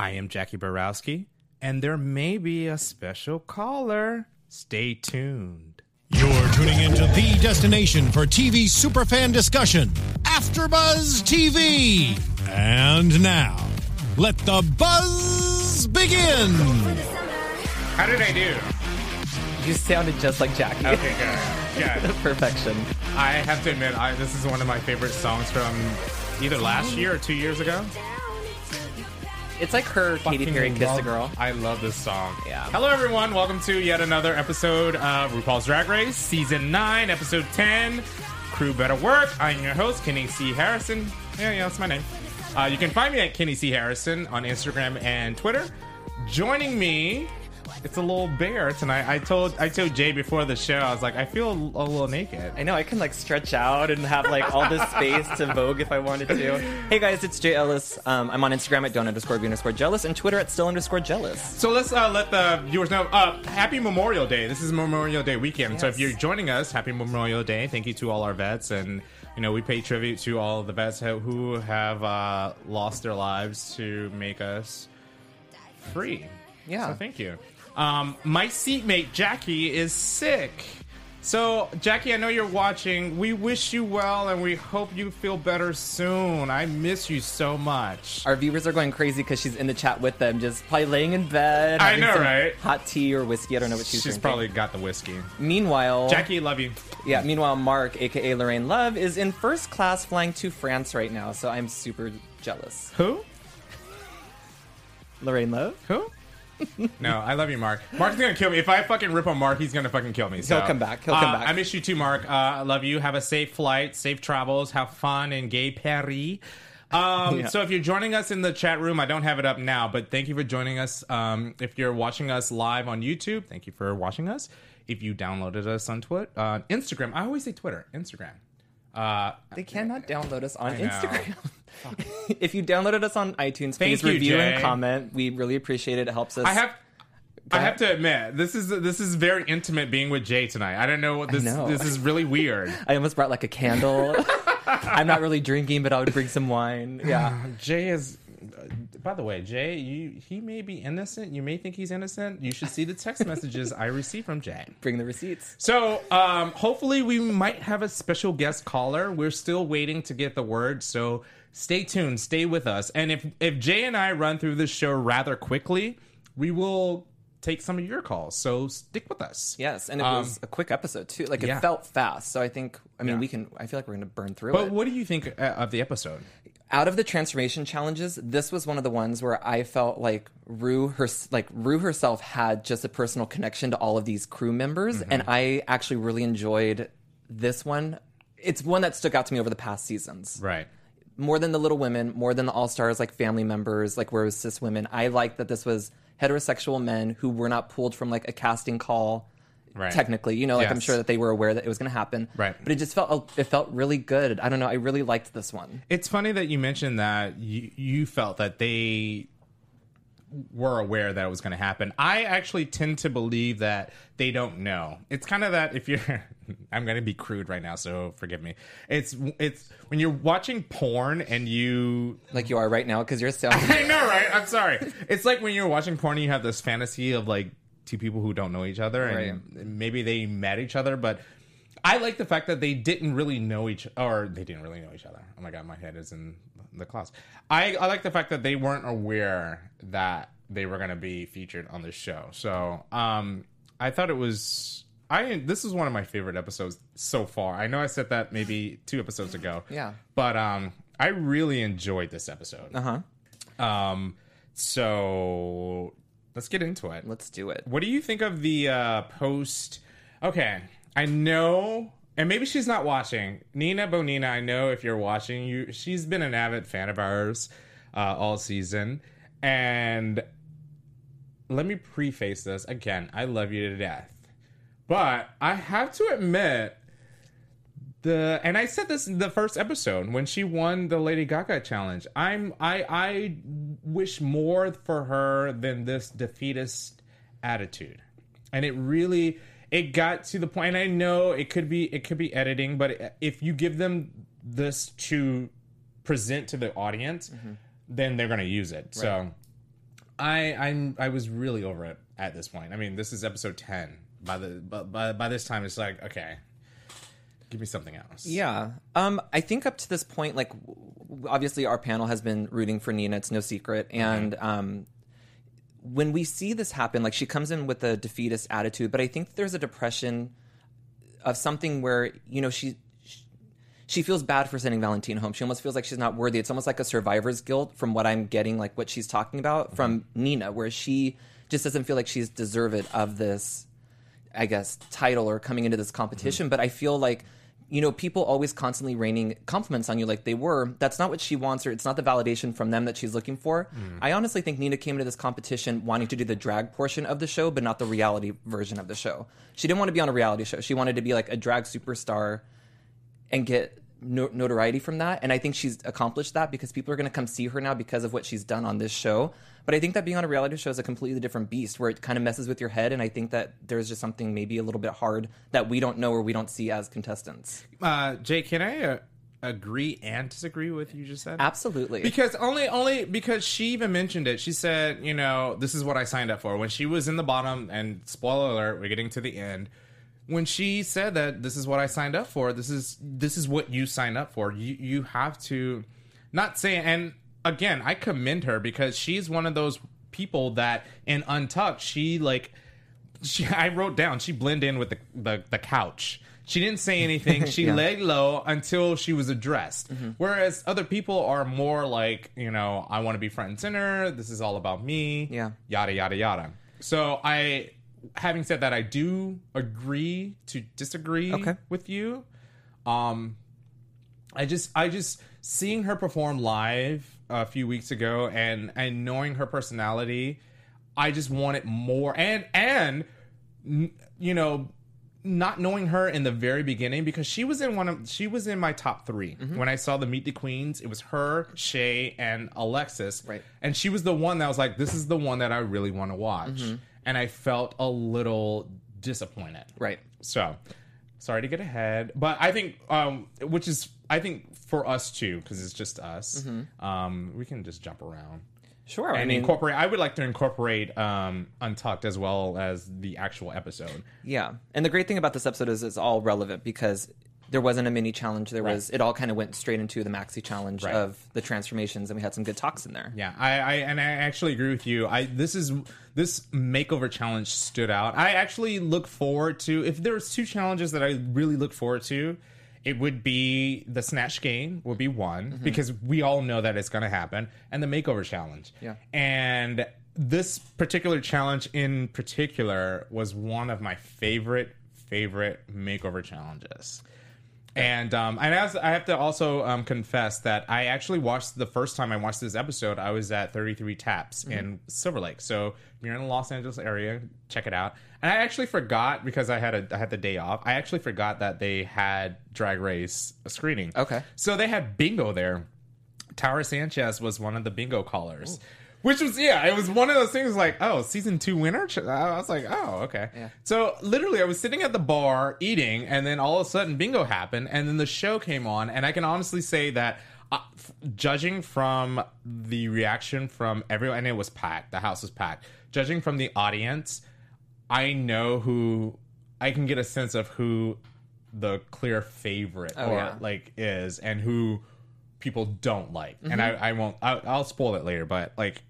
I am Jackie Borowski, and there may be a special caller. Stay tuned. You're tuning into the destination for TV superfan discussion, AfterBuzz TV. And now, let the buzz begin. How did I do? You sounded just like Jackie. Okay, good. Good. Perfection. I have to admit, I, this is one of my favorite songs from either last year or two years ago. It's like her Katy Perry kissed a Girl. I love this song. Yeah. Hello, everyone. Welcome to yet another episode of RuPaul's Drag Race, Season 9, Episode 10. Crew Better Work. I'm your host, Kenny C. Harrison. Yeah, yeah, that's my name. Uh, you can find me at Kenny C. Harrison on Instagram and Twitter. Joining me, it's a little bear tonight. I told I told Jay before the show, I was like, I feel a, a little naked. I know I can like stretch out and have like all this space to vogue if I wanted to. Hey guys, it's Jay Ellis. Um, I'm on Instagram at don't underscore be underscore jealous and Twitter at still underscore jealous. So let's uh, let the viewers know. Uh, happy Memorial Day! This is Memorial Day weekend. So if you're joining us, happy Memorial Day! Thank you to all our vets, and you know we pay tribute to all the vets who- who have uh, lost their lives to make us free. Yeah. So thank you. Um, my seatmate Jackie is sick. So Jackie, I know you're watching. We wish you well, and we hope you feel better soon. I miss you so much. Our viewers are going crazy because she's in the chat with them, just probably laying in bed. I know, right? Hot tea or whiskey. I don't know what she's, She's drinking. probably got the whiskey. Meanwhile, Jackie, love you. Yeah. Meanwhile, Mark, aka Lorraine Love, is in first class flying to France right now. So I'm super jealous. Who? Lorraine Love. Who? no, I love you, Mark. Mark's gonna kill me. If I fucking rip on Mark, he's gonna fucking kill me. So, He'll come back. He'll come uh, back. I miss you too, Mark. Uh, I love you. Have a safe flight, safe travels. Have fun in gay Paris. Um, Yeah. So if you're joining us in the chat room, I don't have it up now, but thank you for joining us. Um, if you're watching us live on YouTube, thank you for watching us. If you downloaded us on Twitter, uh, Instagram, I always say Twitter, Instagram. Uh, They cannot download us on Instagram. if you downloaded us on iTunes, Thank please you, review Jay. and comment. We really appreciate it. It helps us. I have. I have to admit, this is this is very intimate being with Jay tonight. I don't know what this know. this is really weird. I almost brought like a candle. I'm not really drinking, but I would bring some wine. Yeah. Jay is. Uh, By the way, Jay, you he may be innocent. You may think he's innocent. You should see the text messages I receive from Jay. Bring the receipts. So, um, hopefully, we might have a special guest caller. We're still waiting to get the word, so stay tuned, stay with us. And if if Jay and I run through this show rather quickly, we will take some of your calls. So stick with us. Yes, and it Um, was a quick episode too. Like it yeah. felt fast. So I think I mean Yeah. we can I feel like we're going to burn through But it. what do you think uh, of the episode? Out of the transformation challenges, this was one of the ones where I felt like Ru her like Ru herself had just a personal connection to all of these crew members Mm-hmm. and I actually really enjoyed this one. It's one that stuck out to me over the past seasons. Right. more than the Little Women, more than the All Stars, like family members, like where it was cis women. I liked that this was heterosexual men who were not pulled from like a casting call. Right. Technically, you know, like I'm sure that they were aware that it was going to happen. Right. But it just felt oh, it felt really good. I don't know. I really liked this one. It's funny that you mentioned that you, you felt that they were aware that it was going to happen. I actually tend to believe that they don't know. It's kind of that if you're I'm going to be crude right now, so forgive me. It's it's when you're watching porn and you Like you are right now because you're sounding. I know, right? I'm sorry. It's like when you're watching porn, and you have this fantasy of like two people who don't know each other, and maybe they met each other, but I like the fact that they didn't really know each, or they didn't really know each other. Oh my god, my head is in the clouds. I I like the fact that they weren't aware that they were going to be featured on this show. So, um, I thought it was. I this is one of my favorite episodes so far. I know I said that maybe two episodes ago. Yeah. But um I really enjoyed this episode. Uh huh. Um, so let's get into it. Let's do it. What do you think of the uh, post? Okay, I know, and maybe she's not watching. Nina Bo'nina, I know if you're watching, you she's been an avid fan of ours uh, all season, and let me preface this again. I love you to death, but I have to admit the and I said this in the first episode when she won the Lady Gaga challenge. I'm I I wish more for her than this defeatist attitude. And it really it got to the point I know it could be it could be editing, but if you give them this to present to the audience, mm-hmm. then they're going to use it. So I I'm I was really over it at this point. I mean, this is episode ten. By the but by, by this time, it's like okay, give me something else. Yeah. Um, I think up to this point, like, obviously our panel has been rooting for Nina. It's no secret. And um, when we see this happen, like, she comes in with a defeatist attitude, but I think there's a depression of something where, you know, she. She feels bad for sending Valentina home. She almost feels like she's not worthy. It's almost like a survivor's guilt from what I'm getting, like what she's talking about from Nina, where she just doesn't feel like she's deserved of this I guess, title or coming into this competition. But I feel like, you know, people always constantly raining compliments on you like they were. That's not what she wants, or it's not the validation from them that she's looking for. Mm. I honestly think Nina came into this competition wanting to do the drag portion of the show, but not the reality version of the show. She didn't want to be on a reality show. She wanted to be like a drag superstar and get no- notoriety from that. And I think she's accomplished that because people are going to come see her now because of what she's done on this show. But I think that being on a reality show is a completely different beast where it kind of messes with your head. And I think that there's just something maybe a little bit hard that we don't know or we don't see as contestants. Uh, Jay, can I uh, agree and disagree with you just said? Absolutely. Because only only because she even mentioned it. She said, you know, this is what I signed up for. When she was in the bottom, and spoiler alert, we're getting to the end. When she said that this is what I signed up for, this is this is what you signed up for. You you have to not say and again, I commend her because she's one of those people that in Untucked, she like she I wrote down she blended in with the the, the couch. She didn't say anything. She Yeah. laid low until she was addressed. Whereas other people are more like, you know, I want to be front and center. This is all about me. Yeah. Yada yada yada. So I, having said that, I do agree to disagree Okay. with you. Um, I just I just seeing her perform live a few weeks ago and and knowing her personality, I just wanted more and and you know not knowing her in the very beginning because she was in one of she was in my top 3 Mm-hmm. when I saw the Meet the Queens. It was her, Shea, and Alexis, Right. And she was the one that was like, "This is the one that I really want to watch," Mm-hmm. and I felt a little disappointed, right. so, sorry to get ahead, but I think, um, which is, I think for us too, because it's just us, um, we can just jump around Sure. and I mean, incorporate. I would like to incorporate um, Untucked as well as the actual episode. yeah. And the great thing about this episode is it's all relevant because there wasn't a mini challenge. There was, it all kind of went straight into the maxi challenge Right. of the transformations, and we had some good talks in there. Yeah, I, I and I actually agree with you. I this is this makeover challenge stood out. I actually look forward to if there's two challenges that I really look forward to, it would be the snatch game would be one mm-hmm. because we all know that it's going to happen, and the makeover challenge. Yeah. and this particular challenge in particular was one of my favorite favorite makeover challenges. And um, and as I have to also um, confess that I actually watched the first time I watched this episode, I was at 33 Taps in Silver Lake. So if you're in the Los Angeles area, check it out. And I actually forgot because I had a I had the day off. I actually forgot that they had Drag Race screening. Okay. So they had bingo there. Tyra Sanchez was one of the bingo callers. Which was yeah, it was one of those things like oh season two winner. I was like oh okay. Yeah. So literally, I was sitting at the bar eating, and then all of a sudden bingo happened, and then the show came on, and I can honestly say that. Uh, f- judging from the reaction from everyone, and it was packed. The house was packed. Judging from the audience, I know who I can get a sense of who the clear favorite Oh, or yeah. like is, and who people don't like. And Mm-hmm. I, I won't. I, I'll spoil it later, but like,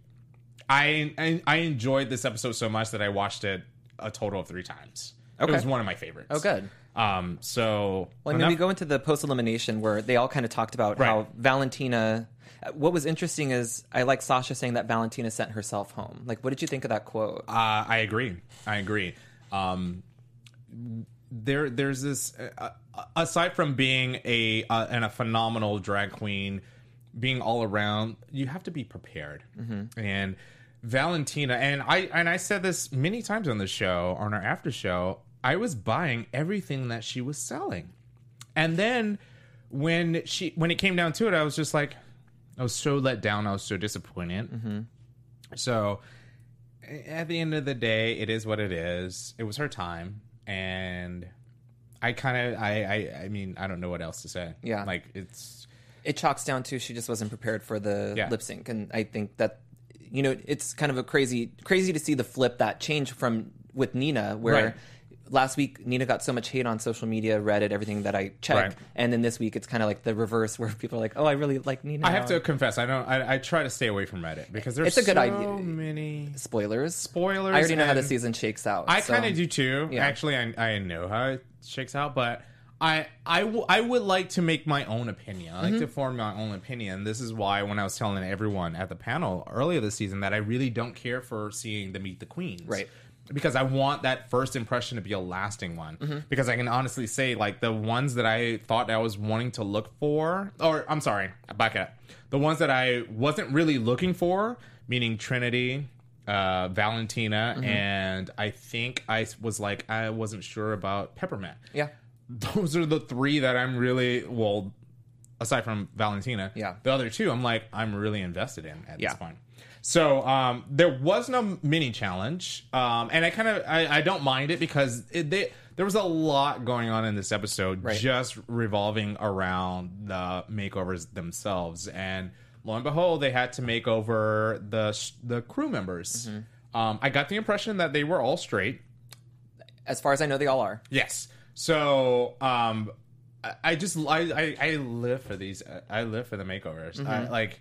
I, I I enjoyed this episode so much that I watched it a total of three times. Okay. It was one of my favorites. Oh, good. Um. So Well, I mean, enough- we go into the post elimination where they all kind of talked about how Valentina. What was interesting is I like Sasha saying that Valentina sent herself home. Like, what did you think of that quote? Uh, I agree. I agree. Um, there, there's this. Uh, uh, aside from being a uh, and a phenomenal drag queen, being all around, you have to be prepared. And Valentina and I and I said this many times on the show on our after show. I was buying everything that she was selling, and then when she when it came down to it, I was just like, I was so let down. I was so disappointed. Mm-hmm. So at the end of the day, it is what it is. It was her time, and I kind of, I, I, I mean, I don't know what else to say. Yeah. like it's It chalks down to she just wasn't prepared for the Yeah. lip sync, and I think that you know, it's kind of a crazy, crazy to see the flip that change from with Nina, where Right. last week Nina got so much hate on social media, Reddit, everything that I check, Right. and then this week it's kind of like the reverse, where people are like, "Oh, I really like Nina." I have to confess, I don't. I, I try to stay away from Reddit because there's It's a good so idea. many spoilers. spoilers. I already know how the season shakes out. I so- kind of do too. yeah. Actually, I, I know how it shakes out, but I I, w- I would like to make my own opinion. I like Mm-hmm. to form my own opinion. This is why when I was telling everyone at the panel earlier this season that I really don't care for seeing the Meet the Queens. Right. Because I want that first impression to be a lasting one. Because I can honestly say, like, the ones that I thought I was wanting to look for, or I'm sorry, back up. The ones that I wasn't really looking for, meaning Trinity, uh, Valentina, and I think I was like, I wasn't sure about Peppermint. Yeah. Those are the three that I'm really, well, aside from Valentina, Yeah. the other two, I'm like, I'm really invested in at Yeah. this point. So um, there was no mini challenge, um, and I kind of I, I don't mind it because it, they, there was a lot going on in this episode, Right. just revolving around the makeovers themselves. And lo and behold, they had to make over the the crew members. Mm-hmm. Um, I got the impression that they were all straight. As far as I know, they all are. Yes. So um, I, I just I, I I live for these. I live for the makeovers. I, like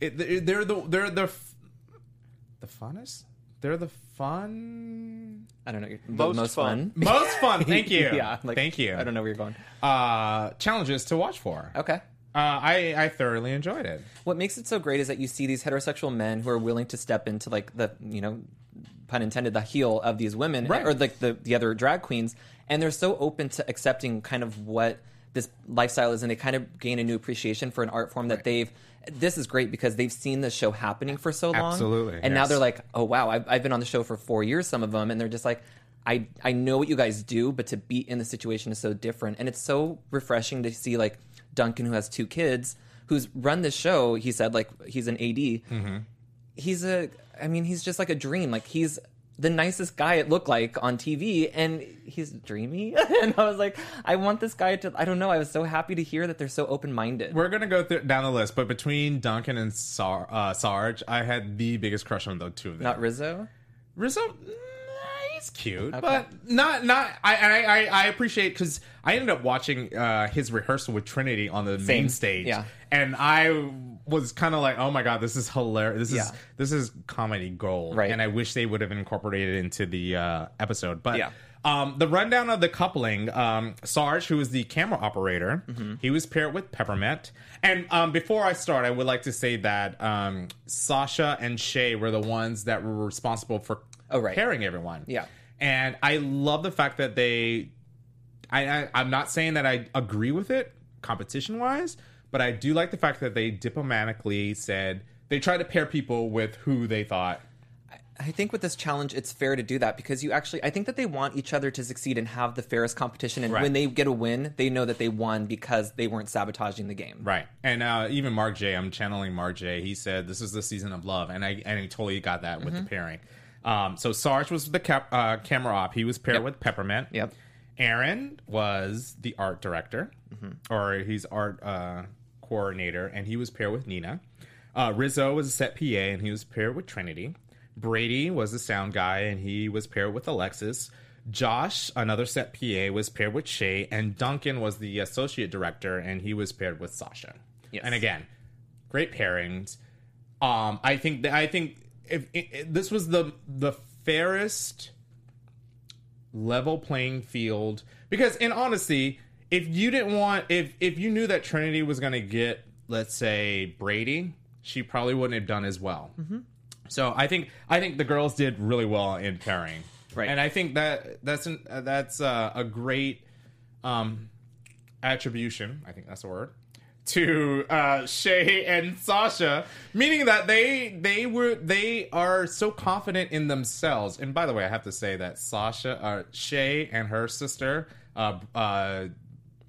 it, they're the they're the f- the funnest. They're the fun. I don't know. The Most most, fun. fun. Most fun. Thank you. yeah. like, Thank you. I don't know where you're going. Uh, challenges to watch for. Okay. Uh, I I thoroughly enjoyed it. What makes it so great is that you see these heterosexual men who are willing to step into like the you know, pun intended, the heel of these women Right. or like the the other drag queens, and they're so open to accepting kind of what this lifestyle is, and they kind of gain a new appreciation for an art form that they've. This is great because they've seen the show happening for so long, Absolutely, and now they're like, oh wow, I've, I've been on the show for four years, some of them, and they're just like. I, I know what you guys do, but to be in the situation is so different. And it's so refreshing to see like Duncan, who has two kids, who's run this show. He said like he's an AD. Mm-hmm. He's a, I mean, he's just like a dream. Like he's the nicest guy it looked like on TV, and he's dreamy. and I was like, I want this guy to. I don't know. I was so happy to hear that they're so open minded. We're gonna go through, down the list, but between Duncan and Sar- uh, Sarge, I had the biggest crush on the two of them. Not Rizzo. Rizzo, nah, he's cute, but not not. I I I, I appreciate because I ended up watching uh, his rehearsal with Trinity on the main stage, yeah. And I was kind of like, oh my god, this is hilarious. This is Yeah. this is comedy gold, Right. And I wish they would have incorporated it into the uh, episode, but Yeah. Um, the rundown of the coupling, um, Sarge, who is the camera operator, Mm-hmm. he was paired with Peppermint. And um, before I start, I would like to say that um, Sasha and Shea were the ones that were responsible for Oh, right. pairing everyone. Yeah. And I love the fact that they. I, I I'm not saying that I agree with it competition wise, but I do like the fact that they diplomatically said they tried to pair people with who they thought I think with this challenge, it's fair to do that because you actually, I think that they want each other to succeed and have the fairest competition. And Right. when they get a win, they know that they won because they weren't sabotaging the game. Right. And uh, even Mark J, I'm channeling Mark J. He said this is the season of love, and I and he totally got that with Mm-hmm. the pairing. Um, so Sarge was the cap, uh, camera op. He was paired Yep. with Peppermint. Yep. Aaron was the art director, Mm-hmm. or he's art uh, coordinator, and he was paired with Nina. Uh, Rizzo was a set PA, and he was paired with Trinity. Brady was the sound guy, and he was paired with Alexis. Josh, another set PA, was paired with Shea, and Duncan was the associate director, and he was paired with Sasha. Yes. And again, great pairings. Um, I think that I think if, if this was the the fairest level playing field because in honesty if you didn't want if if you knew that trinity was going to get let's say brady she probably wouldn't have done as well Mm-hmm. so i think i think the girls did really well in pairing Right. and i think that that's an, uh, that's uh, a great um attribution i think that's the word to uh Shea and Sasha, meaning that they they were they are so confident in themselves. And by the way, I have to say that Sasha, uh, Shea and her sister, uh, uh,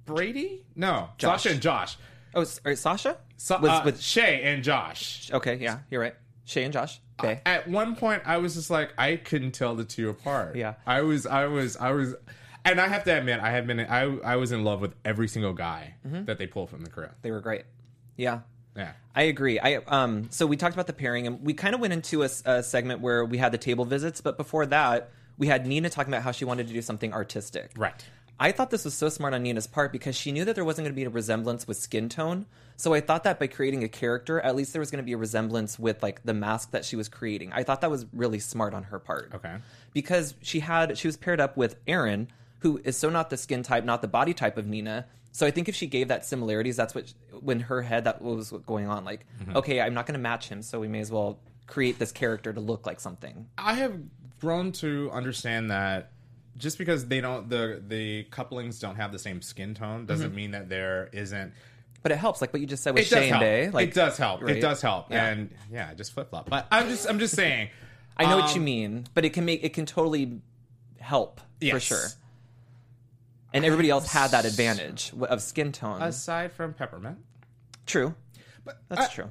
Brady, no, Josh. Sasha and Josh, Oh, s- or Sasha? Sa- was uh, with Shea and Josh. Okay, yeah, you're right. Shea and Josh. Okay. At one point, I was just like, I couldn't tell the two apart. Yeah. I was, I was, I was, and I have to admit, I have been, I, I was in love with every single guy Mm-hmm. that they pulled from the crew. they were great. Yeah. Yeah. I agree. I um. So we talked about the pairing, and we kind of went into a segment where we had the table visits, but before that, we had Nina talking about how she wanted to do something artistic. Right. I thought this was so smart on Nina's part because she knew that there wasn't going to be a resemblance with skin tone. So I thought that by creating a character, at least there was going to be a resemblance with like the mask that she was creating. I thought that was really smart on her part. Okay. Because she had she was paired up with Aaron, who is so not the skin type, not the body type of Nina. So I think if she gave that similarities, that's what when her head that was going on. Like, mm-hmm. okay, I'm not going to match him, so we may as well create this character to look like something. I have grown to understand that just because they don't the the couplings don't have the same skin tone doesn't Mm-hmm. mean that there isn't But it helps, like what you just said with it does Shea and help. Day. Like it does help. right? It does help. Yeah. And yeah, just flip flop. But I'm just I'm just saying. I know what you um, mean, but it can make it can totally help for sure. And everybody else had that advantage of skin tone. Aside from peppermint, true, but that's I, true.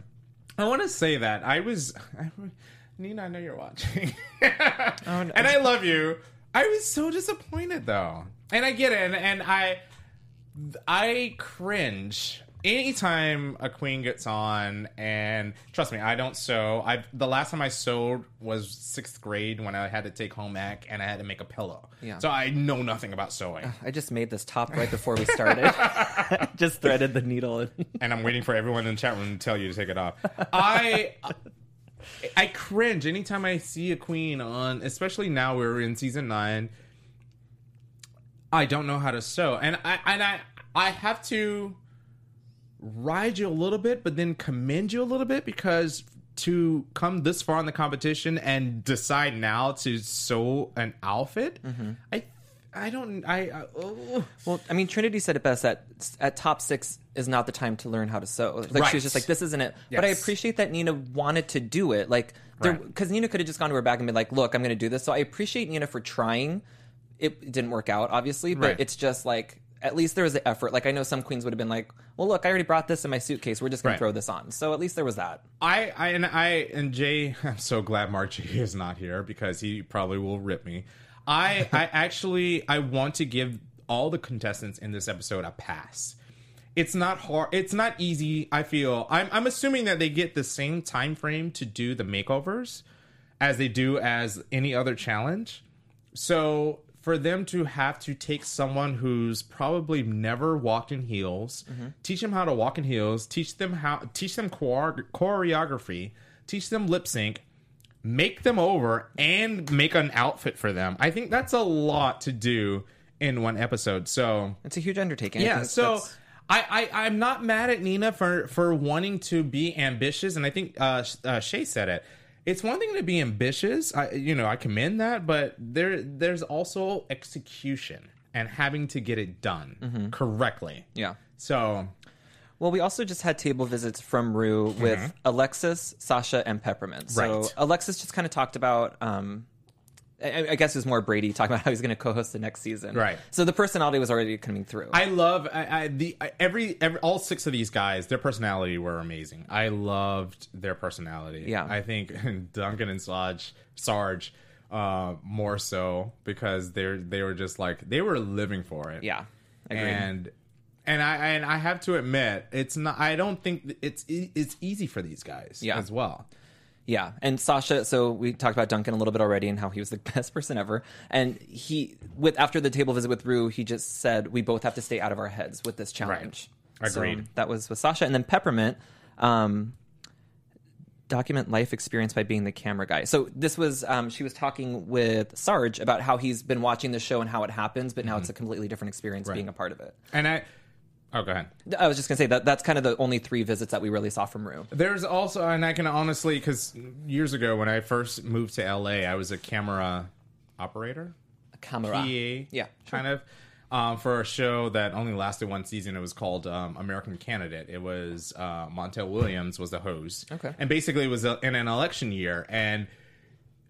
I want to say that I was I, Nina. I know you're watching, Oh, no. and I love you. I was so disappointed though, and I get it, and, and I I cringe anytime a queen gets on. And trust me i don't sew. I the last time i sewed was sixth grade when i had to take home ec and i had to make a pillow. Yeah. so i know nothing about sewing. I just made this top right before we started. just threaded the needle. And and i'm waiting for everyone in the chat room to tell you to take it off. I i cringe anytime i see a queen on especially now we're in season nine i don't know how to sew. And i and i i have to ride you a little bit, but then commend you a little bit because to come this far in the competition and decide now to sew an outfit, mm-hmm. I I don't I, I oh. well, I mean, Trinity said it best that at top six is not the time to learn how to sew. Like she was just like, this isn't it. But I appreciate that Nina wanted to do it. Like, Right. because Nina could have just gone to her bag and been like, look, I'm going to do this. So I appreciate Nina for trying. It didn't work out, obviously, but Right. it's just like at least there was the effort. Like I know some queens would have been like, well, look, I already brought this in my suitcase. We're just going Right. to throw this on. So at least there was that. I, I and I and Jay, I'm so glad J is not here because he probably will rip me. I I actually I want to give all the contestants in this episode a pass. It's not hard. It's not easy. I feel. I'm I'm assuming that they get the same time frame to do the makeovers as they do as any other challenge. So for them to have to take someone who's probably never walked in heels, mm-hmm. teach them how to walk in heels, teach them how teach them chore- choreography, teach them lip sync, make them over and make an outfit for them. I think that's a lot to do in one episode. So It's a huge undertaking. Yeah, so that's- I, I I'm not mad at Nina for for wanting to be ambitious, and I think uh, uh, Shea said it. It's one thing to be ambitious. I you know I commend that, but there there's also execution and having to get it done Mm-hmm. correctly. yeah. So Well, we also just had table visits from Ru with Alexis, Sasha, and Peppermint. So Mm-hmm. Right. Alexis just kind of talked about. Um, I, I guess it was more Brady talking about how he's going to co-host the next season. Right. So the personality was already coming through. I love I, I, the every every all six of these guys. Their personality were amazing. I loved their personality. Yeah. I think Duncan and Sarge, Sarge, uh, more so because they're they were just like they were living for it. yeah. Agreed. and and I and I have to admit it's not. I don't think it's it's easy for these guys. Yeah. as well. Yeah, and Sasha. So we talked about Duncan a little bit already and how he was the best person ever. And he, with after the table visit with Ru, he just said we both have to stay out of our heads with this challenge. So Agreed. that was with Sasha, and then Peppermint. Um, document life experience by being the camera guy. So this was um, she was talking with Sarge about how he's been watching the show and how it happens, but now it's a completely different experience being a part of it. And I. Oh, go ahead. I was just gonna say that that's kind of the only three visits that we really saw from Ru. There's also, and I can honestly, because years ago when I first moved to LA, I was a camera operator, a Camera. PA, Yeah. kind of, um, for a show that only lasted one season. It was called um, American Candidate. It was uh, Montel Williams was the host. Okay. and basically it was a, in an election year, and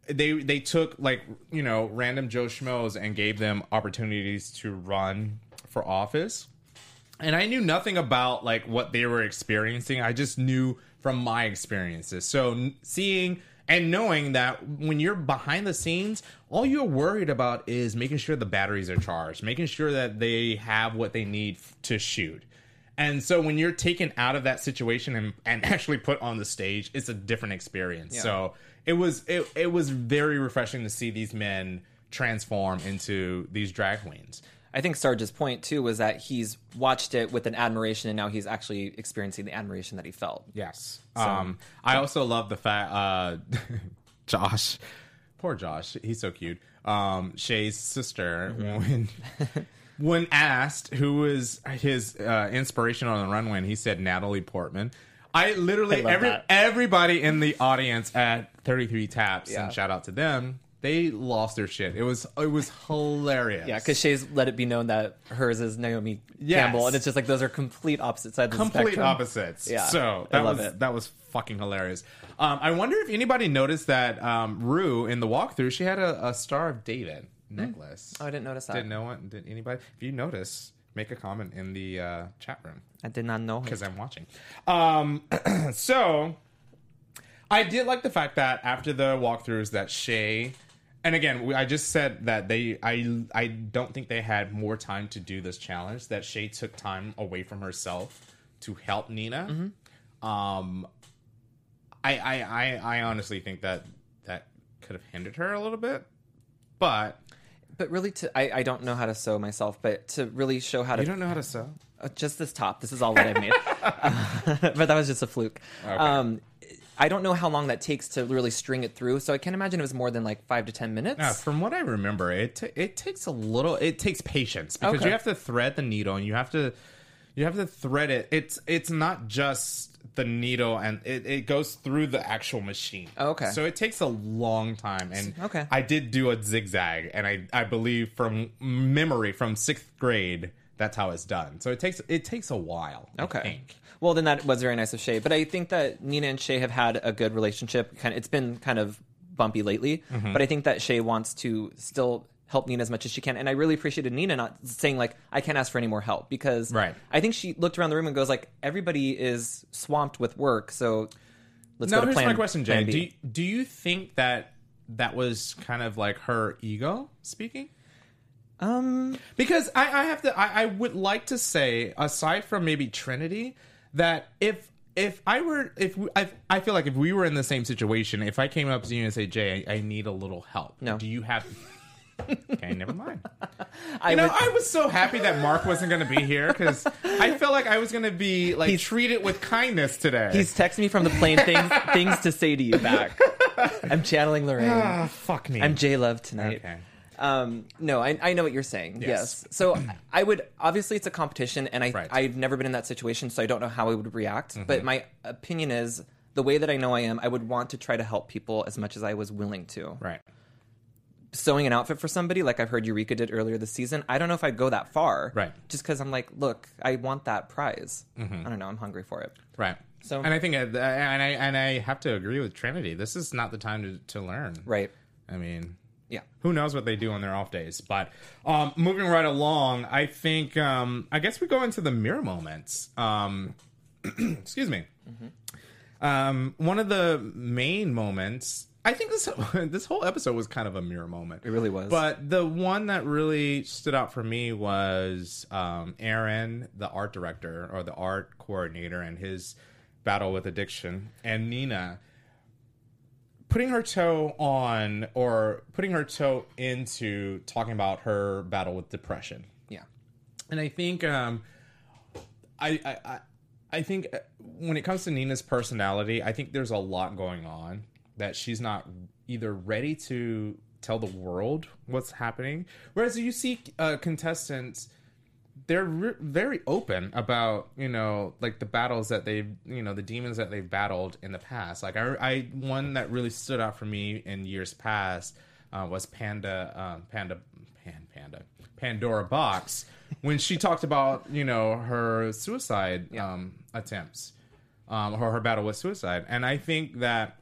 they they took like you know random Joe schmoes and gave them opportunities to run for office and I knew nothing about like what they were experiencing. I just knew from my experiences. So seeing and knowing that when you're behind the scenes, all you're worried about is making sure the batteries are charged, making sure that they have what they need to shoot. And so when you're taken out of that situation and, and actually put on the stage, it's a different experience. Yeah. So it was it, it was very refreshing to see these men transform into these drag queens. I think Sarge's point too was that he's watched it with an admiration, and now he's actually experiencing the admiration that he felt. Yes. um, I also love the fact uh, Josh, poor Josh, he's so cute. Um, Shea's sister when when asked who was his uh, inspiration on the runway, and he said Natalie Portman. I literally I every that. everybody in the audience at 33 Taps Yeah. and shout out to them. They lost their shit. It was it was hilarious. Yeah, because Shea's let it be known that hers is Naomi Yes. Campbell, and it's just like those are complete opposite sides of the complete spectrum. opposites. Yeah, So I that love was it. that was fucking hilarious. Um, I wonder if anybody noticed that um, Ru in the walkthrough she had a, a Star of David necklace. Oh, I didn't notice that. Did no one? Did anybody? If you notice, make a comment in the uh, chat room I did not know. because I'm watching. Um, so I did like the fact that after the walkthroughs that Shea. And again, we- I just said that they, I, I don't think they had more time to do this challenge. That Shea took time away from herself to help Nina. Mm-hmm. Um, I, I, I, I honestly think that that could have hindered her a little bit, but But really, to I, I don't know how to sew myself, but to really show how to you don't know how to sew. uh, just this top. This is all that I made, but that was just a fluke. Um, I don't know how long that takes to really string it through, so I can't imagine it was more than like five to ten minutes. From what I remember, it ta it takes a little. It takes patience because Okay. you have to thread the needle and you have to you have to thread it. It's it's not just the needle and it, it goes through the actual machine. Oh, okay. So it takes a long time. And Okay. I did do a zigzag, and I I believe from memory from sixth grade that's how it's done. So it takes it takes a while. I Okay. Well, then that was very nice of Shea. But I think that Nina and Shea have had a good relationship. Kind of, it's been kind of bumpy lately, Mm-hmm. but I think that Shea wants to still help Nina as much as she can. And I really appreciated Nina not saying like, "I can't ask for any more help," because Right. I think she looked around the room and goes like, "Everybody is swamped with work, so let's Now go to here's plan." my question, Jay. B." Do you, do you think that that was kind of like her ego speaking? um, Because I, I have to, I, I would like to say, aside from maybe Trinity, that if if I were, if we, I, I feel like if we were in the same situation, if I came up to you and say, Jay, I, I need a little help. No. Do you have? okay, never mind. I You know, would- I was so happy that Mark wasn't going to be here because I felt like I was going to be like He's- treated with kindness today. He's texting me from the plane things things to say to you back. I'm channeling Lorraine. ah, fuck me. I'm J Love tonight. Okay. Um, no, I, I know what you're saying. Yes. Yes. So I would obviously it's a competition, and I Right. I've never been in that situation, so I don't know how I would react. But Mm-hmm. my opinion is the way that I know I am, I would want to try to help people as much as I was willing to. Right. Sewing an outfit for somebody, like I've heard Eureka did earlier this season, I don't know if I'd go that far. Right. Mm-hmm. Just because I'm like, look, I want that prize. I don't know. I'm hungry for it. Right. So- and I think, uh, and I and I have to agree with Trinity. This is not the time to, to learn. Right. I mean, Yeah. who knows what they do on their off days? But um, moving right along, I think um, I guess we go into the mirror moments. Um, excuse me. Um, one of the main moments. I think this this whole episode was kind of a mirror moment. It really was. But the one that really stood out for me was um, Aaron, the art director or the art coordinator, and his battle with addiction, and Nina putting her toe on or putting her toe into talking about her battle with depression. Yeah. And I think um, I, I I I think uh, when it comes to Nina's personality, I think there's a lot going on that she's not either ready to tell the world what's happening. Whereas you see uh, contestants, they're re- very open about you know like the battles that they've you know the demons that they've battled in the past. Like I, I one that really stood out for me in years past uh, was Panda um, Panda Pan, Panda Pandora Boxx when she talked about you know her suicide um, attempts um, or her battle with suicide, and I think that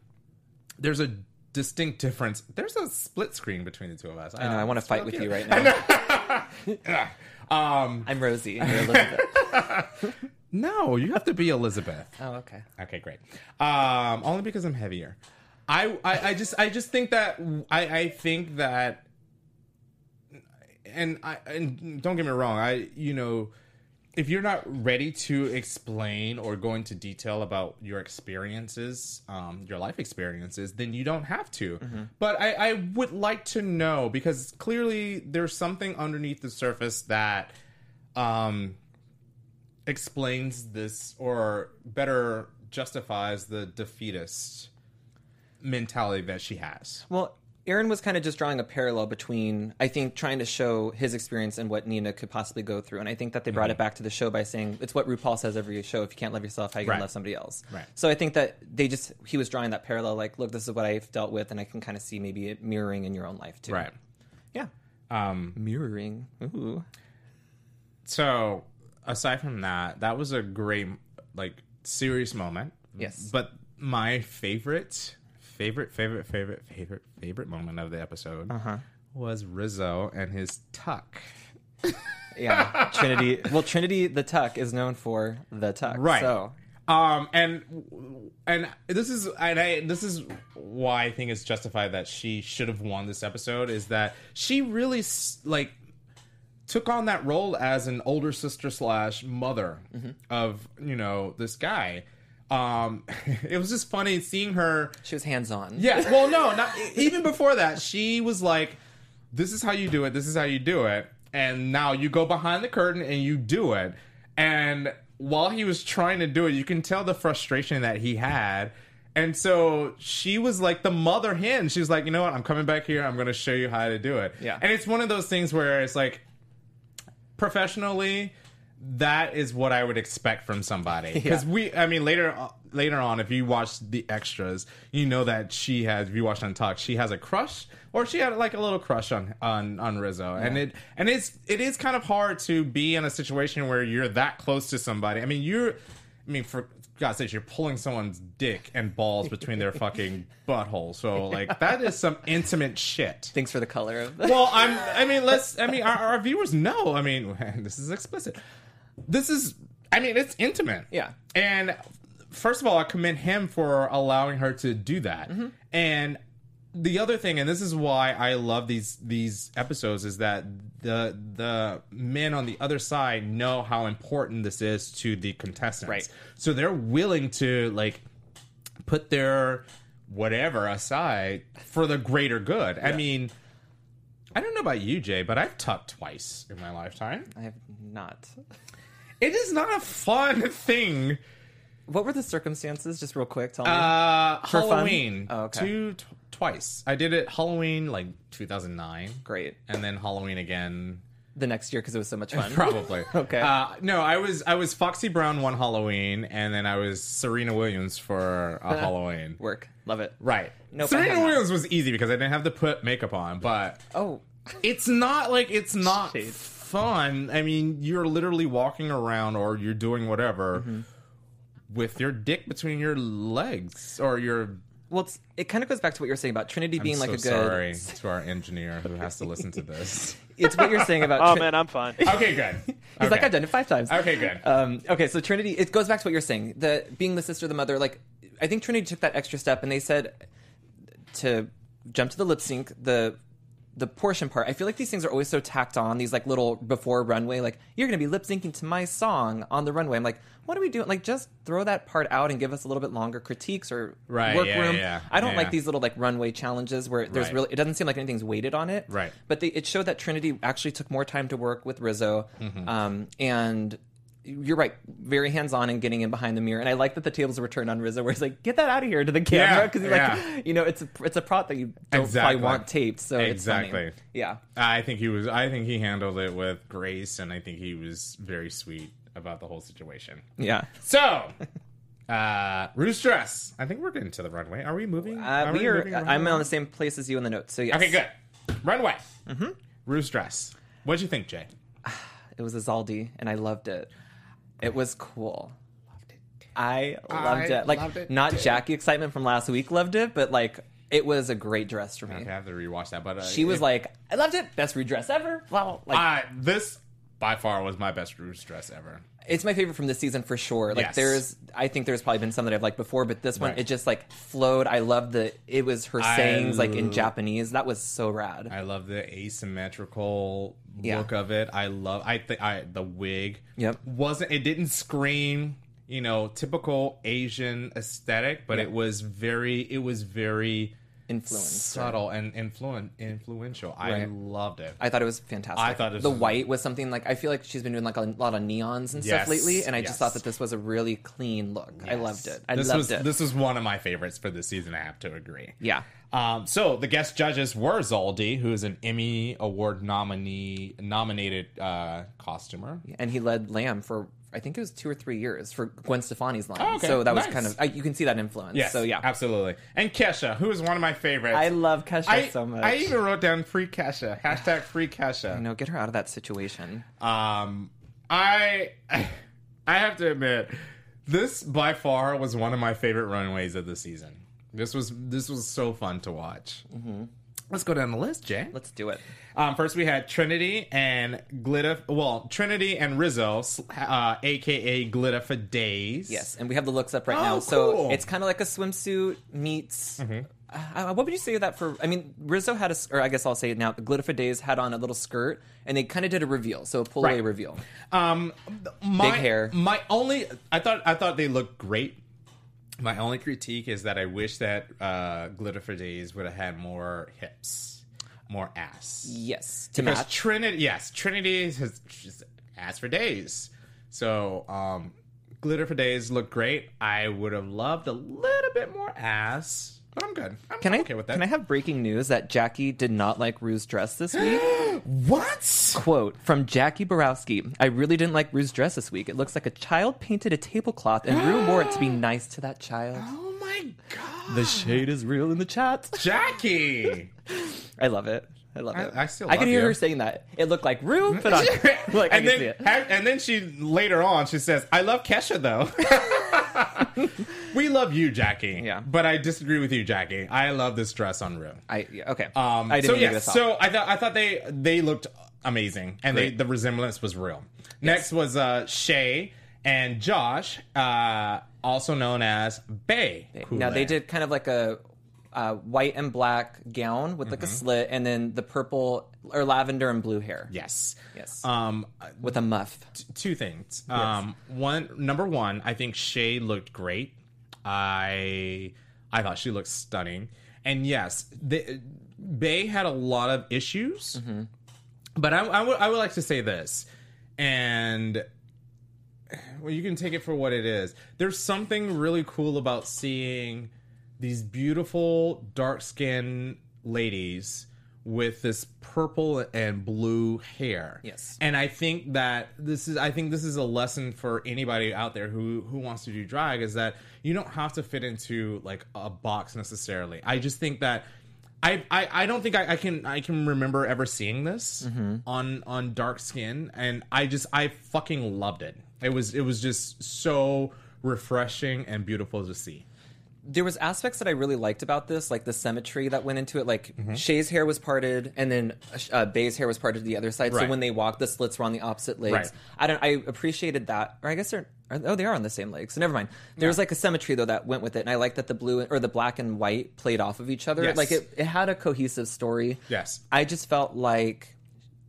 there's a distinct difference. There's a split screen between the two of us. I know. I want to fight with you right now. Um, I'm Rosie. And you're Elizabeth. no, you have to be Elizabeth. oh, okay. Okay, great. Um, only because I'm heavier. I, I, I just I just think that I, I think that and I and don't get me wrong, I you know if you're not ready to explain or go into detail about your experiences, um, your life experiences, then you don't have to. But I, I would like to know because clearly there's something underneath the surface that um, explains this or better justifies the defeatist mentality that she has. Well, Aaron was kind of just drawing a parallel between, I think, trying to show his experience and what Nina could possibly go through. And I think that they brought it back to the show by saying it's what RuPaul says every show: if you can't love yourself, how you Right. gonna love somebody else? Right. So I think that they just he was drawing that parallel, like, look, this is what I've dealt with, and I can kind of see maybe it mirroring in your own life too. Right. Yeah. Um, Mirroring. Ooh. so aside from that, that was a great like serious moment. Yes. But my favorite, favorite, favorite, favorite, favorite, favorite moment of the episode Uh-huh. was Rizzo and his tuck. Yeah. Trinity. Well, Trinity the Tuck is known for the Tuck. Right. So Um, and and this is and I this is why I think it's justified that she should have won this episode is that she really like took on that role as an older sister slash mother of you know this guy. Um, it was just funny seeing her. she was hands on. Yeah, well, no, not even before that. She was like, "This is how you do it. This is how you do it." And now you go behind the curtain and you do it. And while he was trying to do it, you can tell the frustration that he had. And so she was like the mother hen. She was like, "You know what? I'm coming back here. I'm going to show you how to do it." Yeah. And it's one of those things where it's like professionally that is what I would expect from somebody because we I mean later uh, later on if you watch the extras you know that she has if you watch on talk she has a crush or she had like a little crush on on on Rizzo and it and it's it is kind of hard to be in a situation where you're that close to somebody I mean you're I mean for God's sake you're pulling someone's dick and balls between their fucking buttholes so like that is some intimate shit Thanks for the color of the well, I'm. I mean, let's. I mean, our, our viewers know. I mean, this is explicit. This is. I mean, it's intimate. Yeah. And first of all, I commend him for allowing her to do that. Mm-hmm. And the other thing, and this is why I love these these episodes, is that the the men on the other side know how important this is to the contestants. Right. So they're willing to like put their whatever aside for the greater good. I mean, I don't know about you, Jay, but I've tucked twice in my lifetime. I have not. It is not a fun thing. What were the circumstances? Just real quick, tell me. Uh, For fun? Oh, okay. Two, t- twice. I did it Halloween like 2009, Great. and then Halloween again. The next year because it was so much fun. Probably. Okay. Uh, no, I was I was Foxy Brown one Halloween, and then I was Serena Williams for a Halloween. Work. Love it. Right. Nope, Serena. Williams was easy because I didn't have to put makeup on, but Oh, it's not like it's not. Fun. I mean, you're literally walking around or you're doing whatever Mm-hmm. with your dick between your legs or your. well, it's, it kind of goes back to what you're saying about Trinity being I'm like so a good. sorry to our engineer who has to listen to this. It's what you're saying about. Oh Trin- man, I'm fine. Okay, good. He's like, I've done it five times. Okay, good. Um, okay, so Trinity, it goes back to what you're saying. The being the sister, the mother. Like, I think Trinity took that extra step, and they said to jump to the lip sync. The the portion part. I feel like these things are always so tacked on. These like little before runway, like you're to be lip syncing to my song on the runway. I'm like, what are we doing? Like, just throw that part out and give us a little bit longer critiques or Right, work yeah, room. yeah, I don't yeah. like these little like runway challenges where there's Right. really it doesn't seem like anything's weighted on it. Right. But they, it showed that Trinity actually took more time to work with Rizzo, Mm-hmm. um, and you're right, very hands on and getting in behind the mirror. And I like that the tables were turned on Rizzo, where he's like, "Get that out of here" to the camera Yeah, because he's yeah. like, you know, it's a it's a prop that you don't Exactly. probably want taped, so Exactly. it's funny. Yeah, I think he was. I think he handled it with grace, and I think he was very sweet about the whole situation. yeah. So, uh, Ru's dress. I think we're getting to the runway. Are we moving? Uh, Are we are. moving I'm on the same place as you in the notes. So yes. Okay, good. Runway. Mm-hmm. Ru's dress. What'd you think, Jay? It was a Zaldy, and I loved it. It was cool. I loved I it. Like loved it Like not too. Jackie excitement from last week loved it, but like it was a great dress for me. Okay, I have to rewatch that, but uh, She was it- like, I loved it. Best redress ever. Wow. Like, uh, this by far was my best Ru's dress ever. It's my favorite from this season for sure. Like Yes. there's, I think there's probably been some that I've liked before, but this one Right. it just like flowed. I love the it was her I sayings like in Japanese. That was so rad. I love the asymmetrical Yeah. look of it. I love. I think I the wig. Yep. Wasn't it? Didn't scream. You know, typical Asian aesthetic, but Yep. it was very. It was very Influence. subtle and influen- influential. I Right. loved it. I thought it was fantastic. I thought it was- the white was something like I feel like she's been doing like a lot of neons and Yes, stuff lately, and I yes. just thought that this was a really clean look. I loved it. I this loved was it. this was one of my favorites for this season. I have to agree. yeah. Um, so the guest judges were Zaldy, who is an Emmy Award nominee nominated uh, costumer. and he led Lamb for I think it was two or three years for Gwen Stefani's line. Oh, okay. So that was Nice. kind of I, you can see that influence. Yes, So yeah, absolutely. And Kesha, who is one of my favorites. I love Kesha I, so much. I even wrote down free Kesha. Hashtag free Kesha. you know, get her out of that situation. Um, I I have to admit, this by far was one of my favorite runways of the season. This was this was so fun to watch. Let's go down the list, Jay. Let's do it. Um, first, we had Trinity and Glitta. Well, Trinity and Rizzo, uh, aka Glitta for Days. Yes, and we have the looks up right Oh, now. So it's kind of like a swimsuit meets. Mm-hmm. Uh, what would you say that for? I mean, Rizzo had a, or I guess I'll say it now. Glitter for Days had on a little skirt, and they kind of did a reveal, so a pull away Right. reveal. Um, my, Big hair. My only, I thought, I thought they looked great. My only critique is that I wish that uh, Glitter for Days would have had more hips, more ass. Yes, to Because match. Trinity, yes, Trinity has ass for days. So, um, Glitter for Days looked great. I would have loved a little bit more ass, but I'm good. I'm Can I okay with that. Can I have breaking news that Jackie did not like Ru's dress this week? what? Quote from Jackie Borowski: "I really didn't like Ru's dress this week. It looks like a child painted a tablecloth, and Ru wore it to be nice to that child." Oh my god, The shade is real in the chat. Jackie. I love it. I love it. I still I can hear you. her saying that. It looked like Ru put on. like I and can see then it. and then she later on she says, "I love Kesha though." we love you, Jackie. Yeah. but I disagree with you, Jackie. I love this dress on Ru. I yeah, okay. Um, I didn't so yeah, get us off. so I thought I thought they they looked amazing, and they the resemblance was real. Next was uh, Shea and Josh, uh, also known as Bay. now they did kind of like a uh, white and black gown with like Mm-hmm. a slit, and then the purple or lavender and blue hair. yes, Yes. Um, with a muff. two things. Um, one, number one, I think Shea looked great. I I thought she looked stunning, and yes, the, Bay had a lot of issues, but I, I would I would like to say this, and well, you can take it for what it is. There's something really cool about seeing these beautiful dark skinned ladies with this purple and blue hair. Yes. And I think that this is I think this is a lesson for anybody out there who who wants to do drag is that you don't have to fit into like a box necessarily. I just think that I, I, I don't think I, I can I can remember ever seeing this mm-hmm. on on dark skin and I just I fucking loved it. It was it was just so refreshing and beautiful to see. There was aspects that I really liked about this, like the symmetry that went into it. Like Mm-hmm. Shea's hair was parted, and then uh, Bay's hair was parted to the other side. So when they walked, the slits were on the opposite legs. Right. I don't. I appreciated that, or I guess they're. Are, oh, they are on the same legs. So never mind. There was like a symmetry though that went with it, and I like that the blue or the black and white played off of each other. Yes. Like it, it had a cohesive story. Yes. I just felt like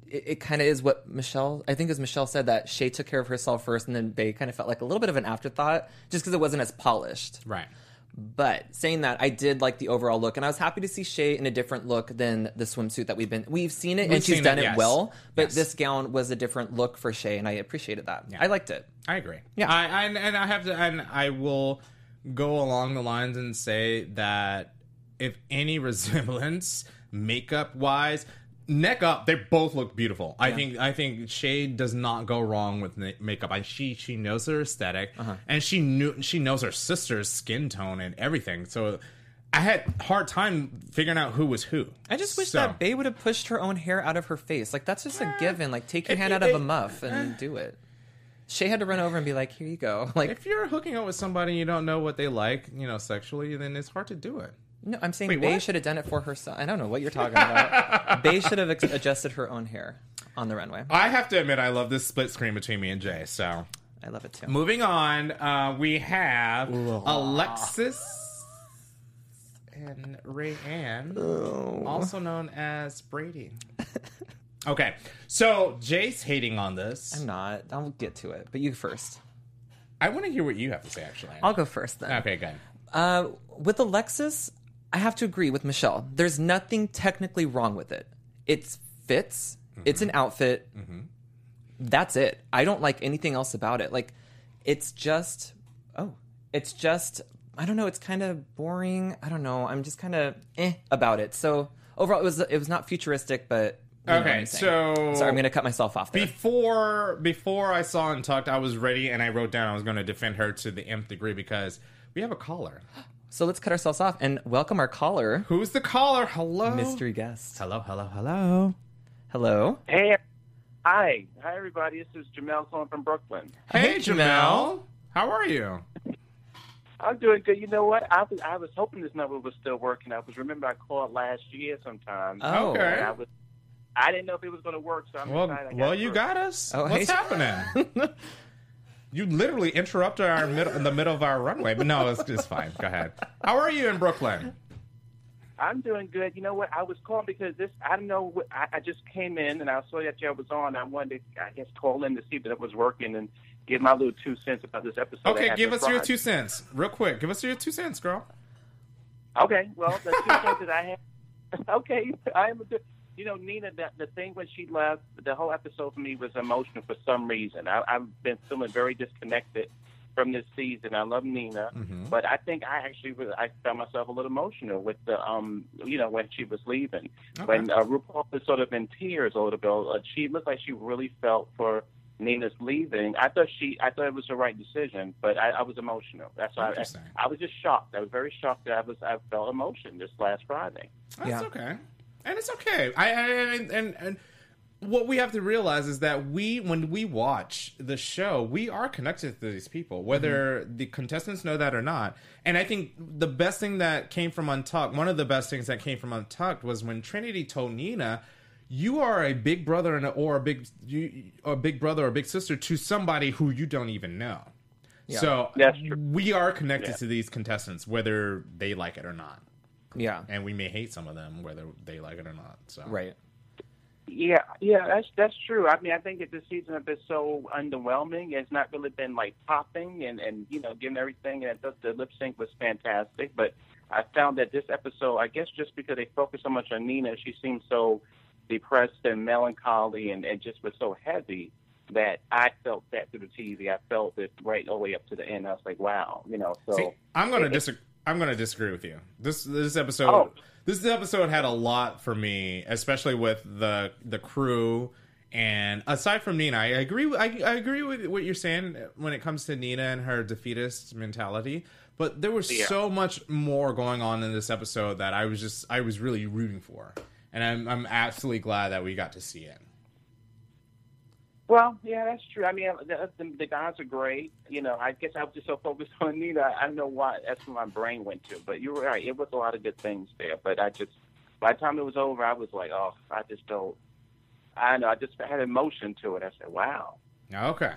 it, it kind of is what Michelle, I think as Michelle said, that Shea took care of herself first, and then Bay kind of felt like a little bit of an afterthought, just because it wasn't as polished. Right. But saying that, I did like the overall look, and I was happy to see Shea in a different look than the swimsuit that we've been. We've seen it, We've and she's done it, it, yes. well. But Yes. this gown was a different look for Shea, and I appreciated that. I liked it. I agree. Yeah. I, I and I have to and I will go along the lines and say that if any resemblance makeup wise neck up they both look beautiful i think i think Shea does not go wrong with ma- makeup I, she she knows her esthetic Uh-huh. and she knew she knows her sister's skin tone and everything so i had hard time figuring out who was who I just wish So- that Bay would have pushed her own hair out of her face. Like that's just a given. Like take your hand out of a muff and do it. Shea had to run over and be like, "Here you go." Like if you're hooking up with somebody and you don't know what they like you know sexually then it's hard to do it No, I'm saying Wait, Bay what? should have done it for herself. I don't know what you're talking about. Bay should have ex- adjusted her own hair on the runway. I have to admit, I love this split screen between me and Jay. So I love it too. Moving on, uh, we have Alexis and Rayanne, also known as Brady. okay, so Jay's hating on this. I'm not. I'll get to it, but you first. I want to hear what you have to say, actually. I'll go first then. Okay, good. Uh, with Alexis, I have to agree with Michelle. There's nothing technically wrong with it. It fits. It's an outfit. That's it. I don't like anything else about it. Like, it's just, oh, it's just, I don't know. It's kind of boring. I don't know. I'm just kind of eh about it. So overall, it was it was not futuristic, but Okay, so sorry, I'm gonna cut myself off there. before before I saw Untucked, I was ready and I wrote down I was going to defend her to the nth degree because we have a caller. So let's cut ourselves off and welcome our caller, Who's the caller? Hello, mystery guest. Hello, hello, hello. Hello. Hey, hi, hi everybody. This is Jamel calling from Brooklyn. Hey, Hey, Jamel. Jamel. How are you? I'm doing good. You know what? I was I was hoping this number was still working. I was remember I called last year sometime. Oh. Okay. And I was I didn't know if it was going to work. So I'm Well, excited. I got well, it you got us. Oh, What's hey. happening? you literally interrupted our middle in the middle of our runway, but no, it's just fine. Go ahead. How are you in Brooklyn? I'm doing good. You know what? I was calling because this. I don't know. What, I, I just came in and I saw that you was on. I wanted to, I guess, call in to see that it was working and give my little two cents about this episode. Okay, give us your two cents, real quick. Give us your two cents, girl. Okay, well, the two cents that I have. Okay, I am. A good- You know, Nina, the, the thing when she left, the whole episode for me was emotional for some reason. I, I've been feeling very disconnected from this season. I love Nina, Mhm. but I think I actually was, I found myself a little emotional with the um, you know, when she was leaving. Okay. When uh, RuPaul was sort of in tears a little bit, uh, she looked like she really felt for Nina's leaving. I thought she, I thought it was the right decision, but I, I was emotional. That's why I, I was just shocked. I was very shocked that I was, I felt emotion this last Friday. That's Yeah. okay, and it's okay. I, I and, and and what we have to realize is that we, when we watch the show, we are connected to these people, whether mm-hmm. the contestants know that or not. And I think the best thing that came from Untucked, one of the best things that came from Untucked, was when Trinity told Nina. You are a big brother and a, or a big you, or a big brother or a big sister to somebody who you don't even know. So That's true. we are connected Yeah. to these contestants, whether they like it or not Yeah. and we may hate some of them whether they like it or not. So Right. Yeah, yeah, that's that's true. I mean, I think that this season has been so underwhelming. It's not really been like popping and and you know giving everything. And the, the lip sync was fantastic, but I found that this episode, I guess, just because they focused so much on Nina, she seemed so depressed and melancholy, and and just was so heavy that I felt that through the TV. I felt it right all the way up to the end. I was like, wow, you know. So See, I'm gonna it- disagree. I'm gonna disagree with you. This this episode Oh. this episode had a lot for me, especially with the the crew. And aside from Nina, I agree. I, I agree with what you're saying when it comes to Nina and her defeatist mentality. But there was Yeah. so much more going on in this episode that I was just I was really rooting for, and I'm I'm absolutely glad that we got to see it. Well, yeah, that's true. I mean, the, the, the guys are great. You know, I guess I was just so focused on Nina. I don't know why. That's where my brain went to. But you're right. It was a lot of good things there. But I just, by the time it was over, I was like, oh, I just don't. I know. I just had emotion to it. I said, wow. Okay.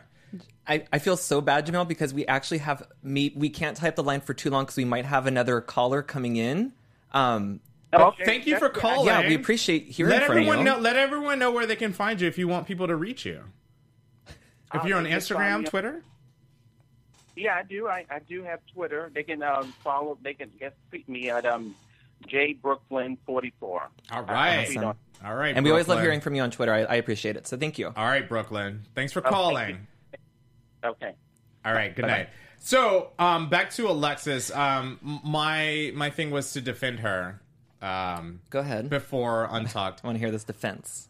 I, I feel so bad, Jamel, because we actually have me. We can't type the line for too long because we might have another caller coming in. Um, Okay, Thank you for calling. yeah, we appreciate hearing let from everyone you. know let everyone know where they can find you if you want people to reach you if Uh, you're on they instagram twitter Yeah, I do. I, I do have Twitter. They can um, follow. They can guess tweet me at um, jbrooklyn44. all I right tweet on- all right and we always love hearing from you on Twitter. I, I appreciate it. So thank you. all right brooklyn thanks for thank calling Okay. all right good night so um back to alexis um my my thing was to defend her um Go ahead. before untucked I want to hear this defense.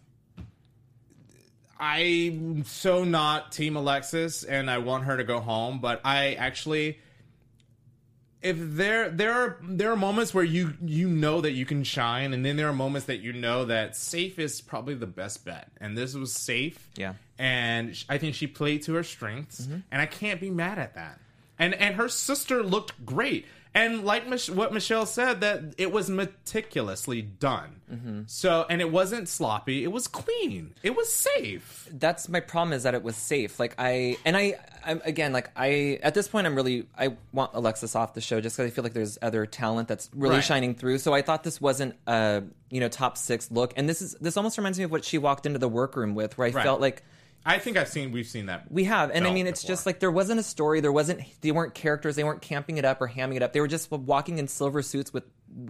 I'm so not Team Alexis, and I want her to go home. But I actually, if there there are there are moments where you you know that you can shine, and then there are moments that you know that safe is probably the best bet, and this was safe. Yeah. and I think she played to her strengths, mm-hmm. and I can't be mad at that. And and her sister looked great. And like Mich- what Michelle said, that it was meticulously done. Mm-hmm. So, and it wasn't sloppy. It was clean. It was safe. that's my problem is that it was safe like i and i I'm, again like i at this point i'm really i want alexis off the show just because i feel like there's other talent that's really Right. shining through so i thought this wasn't a you know top six look and this is this almost reminds me of what she walked into the workroom with where i Right. felt like I think I've seen we've seen that. we have and i mean it's before. just like there wasn't a story there wasn't they weren't characters they weren't camping it up or hamming it up they were just walking in silver suits with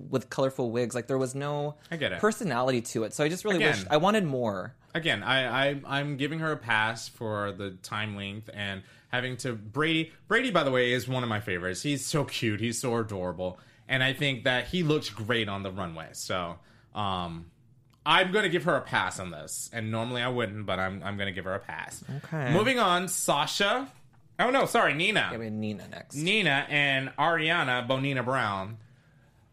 with colorful wigs like there was no I get it. personality to it so i just really Again. wish i wanted more again, I, I I'm giving her a pass for the time length and having to Brady. Brady, by the way, is one of my favorites. He's so cute. He's so adorable, and I think that he looks great on the runway. So, um, I'm gonna give her a pass on this. And normally I wouldn't, but I'm I'm gonna give her a pass. Okay. Moving on, Sasha. Oh no, sorry, Nina. i mean nina next Nina and Ariana Bo'nina Brown.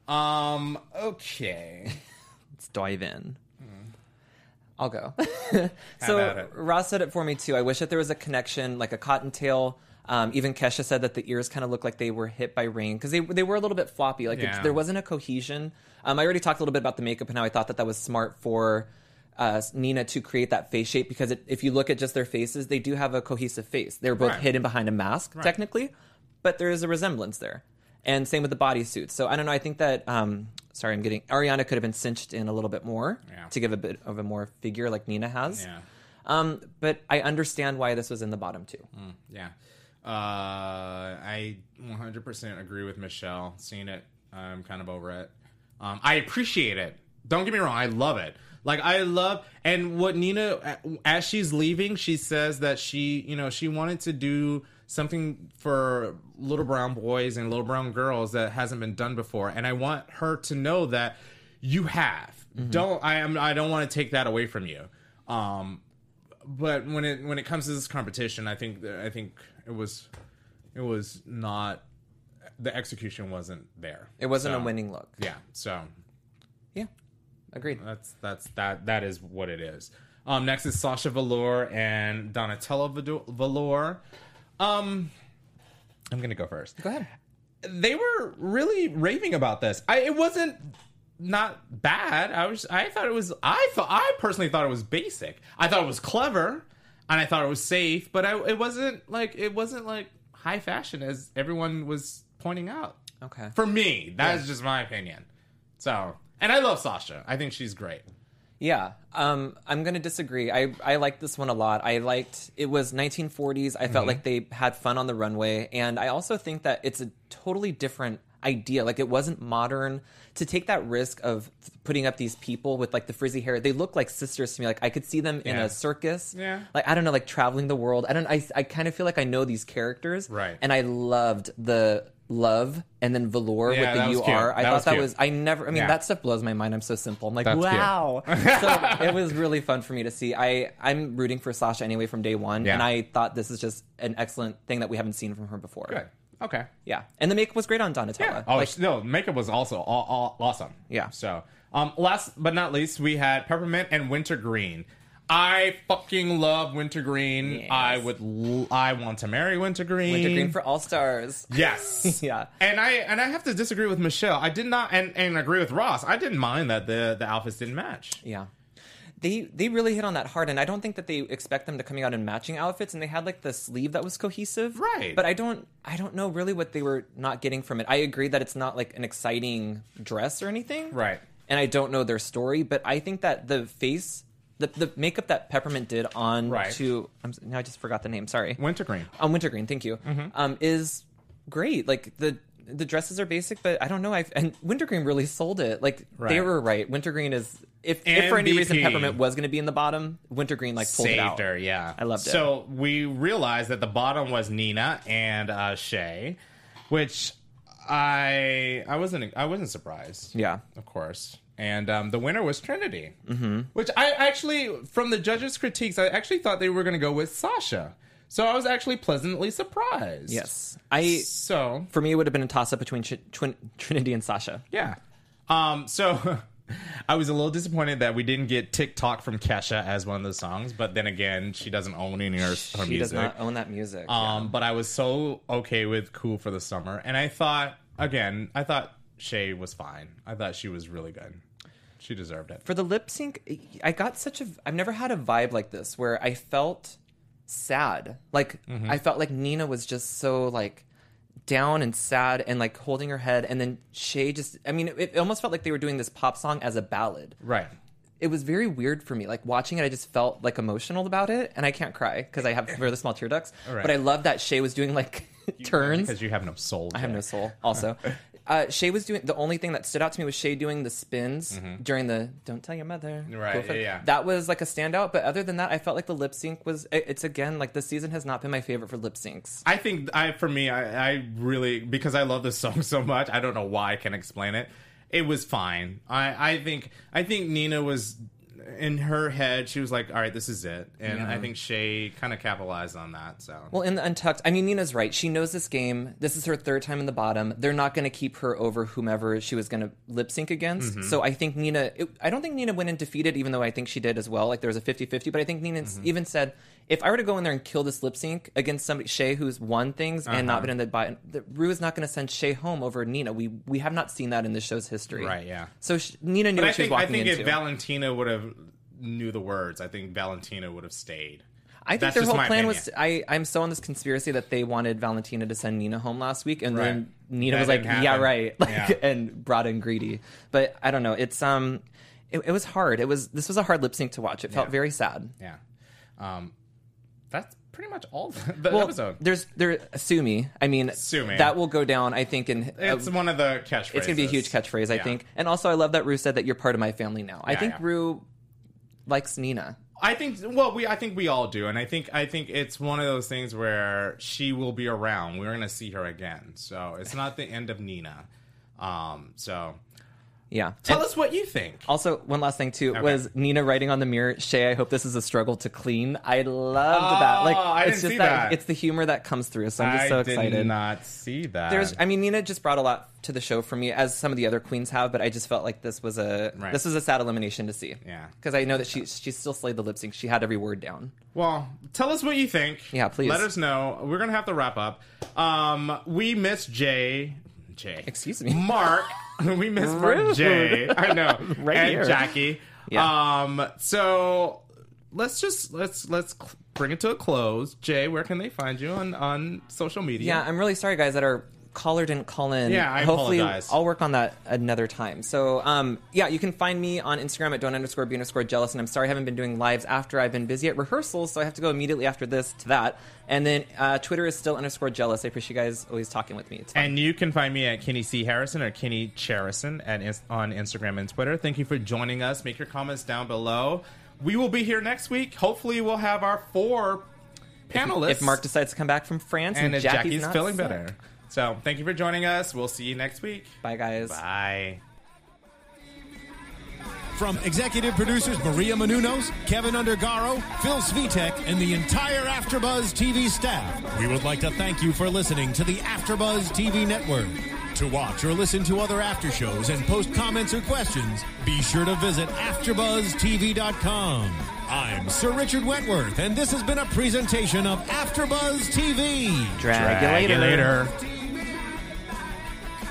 Um. Okay. Let's dive in. I'll go. so. Ross said it for me too. I wish that there was a connection, like a cottontail. Um, even Kesha said that the ears kind of looked like they were hit by rain because they they were a little bit floppy. Like Yeah. it, there wasn't a cohesion. Um, I already talked a little bit about the makeup and how I thought that that was smart for uh, Nina to create that face shape because it, if you look at just their faces, they do have a cohesive face. They're both Right. hidden behind a mask technically, but there is a resemblance there. And same with the bodysuits. So I don't know. I think that um, sorry, I'm getting Ariana could have been cinched in a little bit more Yeah. to give a bit of a more figure like Nina has. Yeah. Um, but I understand why this was in the bottom two. Yeah. Uh, I 100% agree with Michelle. Seeing it, I'm kind of over it. Um, I appreciate it. Don't get me wrong. I love it. Like I love, and what Nina, as she's leaving, she says that she, you know, she wanted to do something for little brown boys and little brown girls that hasn't been done before, and I want her to know that you have. Don't I am I don't want to take that away from you. Um, but when it when it comes to this competition, I think I think it was it was not the execution wasn't there. It wasn't So, a winning look. Yeah, so Yeah, agreed. that's that's that that is what it is. Um, next is Sasha Velour and Donatella Velour. Um, I'm gonna go first. Go ahead. They were really raving about this. I it wasn't not bad. I was I thought it was I thought I personally thought it was basic. I thought it was clever and I thought it was safe, but I it wasn't like it wasn't like high fashion as everyone was pointing out. Okay. For me, that's just my opinion. So, and I love Sasha. I think she's great. Yeah, um, I'm going to disagree. I I liked this one a lot. I liked it was 1940s. I Mm-hmm. felt like they had fun on the runway, and I also think that it's a totally different idea. Like it wasn't modern to take that risk of putting up these people with like the frizzy hair. They look like sisters to me. Like I could see them in a circus. Yeah. Like I don't know, like traveling the world. I don't. I I kind of feel like I know these characters. Right. And I loved the love and then velour Yeah, with the UR. I That thought was that cute. was. I never. I mean, Yeah. that stuff blows my mind. I'm so simple. I'm like, That's wow. so it was really fun for me to see. I I'm rooting for Sasha anyway from day one, Yeah. and I thought this is just an excellent thing that we haven't seen from her before. Good. Okay. Yeah, and the makeup was great on Donatella. Yeah. Oh Like, no, makeup was also all, all, awesome. Yeah. So, um, last but not least, we had peppermint and wintergreen. I fucking love wintergreen. Yes. I would. L- I want to marry wintergreen. Wintergreen for all stars. Yes. Yeah. And I and I have to disagree with Michelle. I did not and, and agree with Ross. I didn't mind that the the outfits didn't match. Yeah. They they really hit on that hard, and I don't think that they expect them to coming out in matching outfits. And they had like the sleeve that was cohesive, Right. But I don't I don't know really what they were not getting from it. I agree that it's not like an exciting dress or anything, Right. And I don't know their story, but I think that the face, the the makeup that Peppermint did on Right. to I'm, now I just forgot the name. Sorry, Wintergreen. on Wintergreen. Thank you. Mm-hmm. Um, is great. Like the the dresses are basic, but I don't know. I and Wintergreen really sold it. Like they were right. Wintergreen is if if for any reason Peppermint was going to be in the bottom, Wintergreen like pulled it out. Saved her, yeah. I loved it. So we realized that the bottom was Nina and uh, Shea, which I I wasn't I wasn't surprised. Yeah. of course. And um, the winner was Trinity, mm-hmm. which I actually, from the judges' critiques, I actually thought they were going to go with Sasha. So I was actually pleasantly surprised. Yes, I So for me it would have been a toss up between Tr- Trinity and Sasha. yeah. Um. So I was a little disappointed that we didn't get TikTok from Kesha as one of the songs, but then again, she doesn't own any of her, her She music. does not own that music. Um, but I was so okay with "Cool for the Summer," and I thought again, I thought Shea was fine. I thought she was really good. She deserved it. For the lip sync, I got such a. I've never had a vibe like this where I felt sad. Like Mm-hmm. I felt like Nina was just so like down and sad and like holding her head, and then Shea just. I mean, it, it almost felt like they were doing this pop song as a ballad. Right. It was very weird for me. Like watching it, I just felt like emotional about it, and I can't cry because I have really small tear ducts. Right. But I love that Shea was doing like turns. because you have no soul. I have no soul. Also, uh, Shea was doing the only thing that stood out to me was Shea doing the spins during the "Don't tell your mother." Mm-hmm. Right, yeah, yeah. That was like a standout. But other than that, I felt like the lip sync was. it- It's again like the season has not been my favorite for lip syncs. I think I for me I, I really because I love this song so much I don't know why I can explain it. It was fine. I I think I think Nina was in her head she was like all right this is it and I think Shea kind of capitalized on that so Well, in the Untucked, I mean, Nina's right. She knows this game. This is her third time in the bottom. They're not going to keep her over whomever she was going to lip sync against. Mm-hmm. So I think Nina, it, I don't think Nina went in defeated, even though I think she did as well. Like there was a 50 50. But I think Nina Mm-hmm. even said, if I were to go in there and kill this lip sync against somebody, Shea, who's won things and Uh-huh. not been in the bottom, the, Ru is not going to send Shea home over Nina. We we have not seen that in the show's history. Right, yeah. So sh- Nina knew but I what she was think I think into. if Valentina would have knew the words I think Valentina would have stayed I think That's their whole plan opinion. was. I I'm so on this conspiracy that they wanted Valentina to send Nina home last week, and Right. then Nina That was like, didn't "Yeah, right," like, Yeah. and brought in greedy. But I don't know. It's um, it, it was hard. It was this was a hard lip sync to watch. It felt Yeah. very sad. yeah um that's pretty much all the Well, episode there's there sue me. I mean, Sue me. That will go down. I think in it's uh, one of the catchphrases it's gonna be a huge catchphrase. I Yeah. think, and also I love that Ru said that you're part of my family now. I think yeah. Ru likes Nina. I think well we I think we all do and I think I think it's one of those things where she will be around. We're going to see her again. So it's not the end of Nina. Um so Yeah. tell And- us what you think. Also, one last thing too Okay. was Nina writing on the mirror, "Shea, I hope this is a struggle to clean." I loved that. Like, Oh, I it's didn't just see that, that. it's the humor that comes through. So I'm just I so excited. I did not see that. There's, I mean, Nina just brought a lot to the show for me, as some of the other queens have. But I just felt like this was a Right. this was a sad elimination to see. Yeah. because I know that she she still slayed the lip sync. She had every word down. Well, tell us what you think. Yeah, please. Let us know. We're gonna have to wrap up. Um, we miss Jay. Jay. Excuse me. Mark. we miss Mark. Jay. I know. Right and here. Jackie. Yeah. Um. So let's just let's let's bring it to a close. Jay, where can they find you on on social media? Yeah, I'm really sorry, guys, that our caller didn't call in. Yeah, I Hopefully, apologize. I'll work on that another time. So, um, yeah, you can find me on Instagram at don't underscore be underscore jealous. And I'm sorry I haven't been doing lives after I've been busy at rehearsals, so I have to go immediately after this to that. And then uh, Twitter is still underscore jealous. I appreciate you guys always talking with me. It's fun. And you can find me at Kenny C. Harrison or Kenny Cherison at on Instagram and Twitter. Thank you for joining us. Make your comments down below. We will be here next week. Hopefully, we'll have our four panelists. if Mark decides to come back from France and, and if Jackie's, Jackie's not feeling sick. better. So, thank you for joining us. We'll see you next week. Bye, guys. Bye. From executive producers Maria Menounos, Kevin Undergaro, Phil Svitek, and the entire AfterBuzz TV staff, we would like to thank you for listening to the AfterBuzz TV network. To watch or listen to other after shows and post comments or questions, be sure to visit AfterBuzzTV.com. I'm Sir Richard Wentworth, and this has been a presentation of AfterBuzz TV. Drag, you later.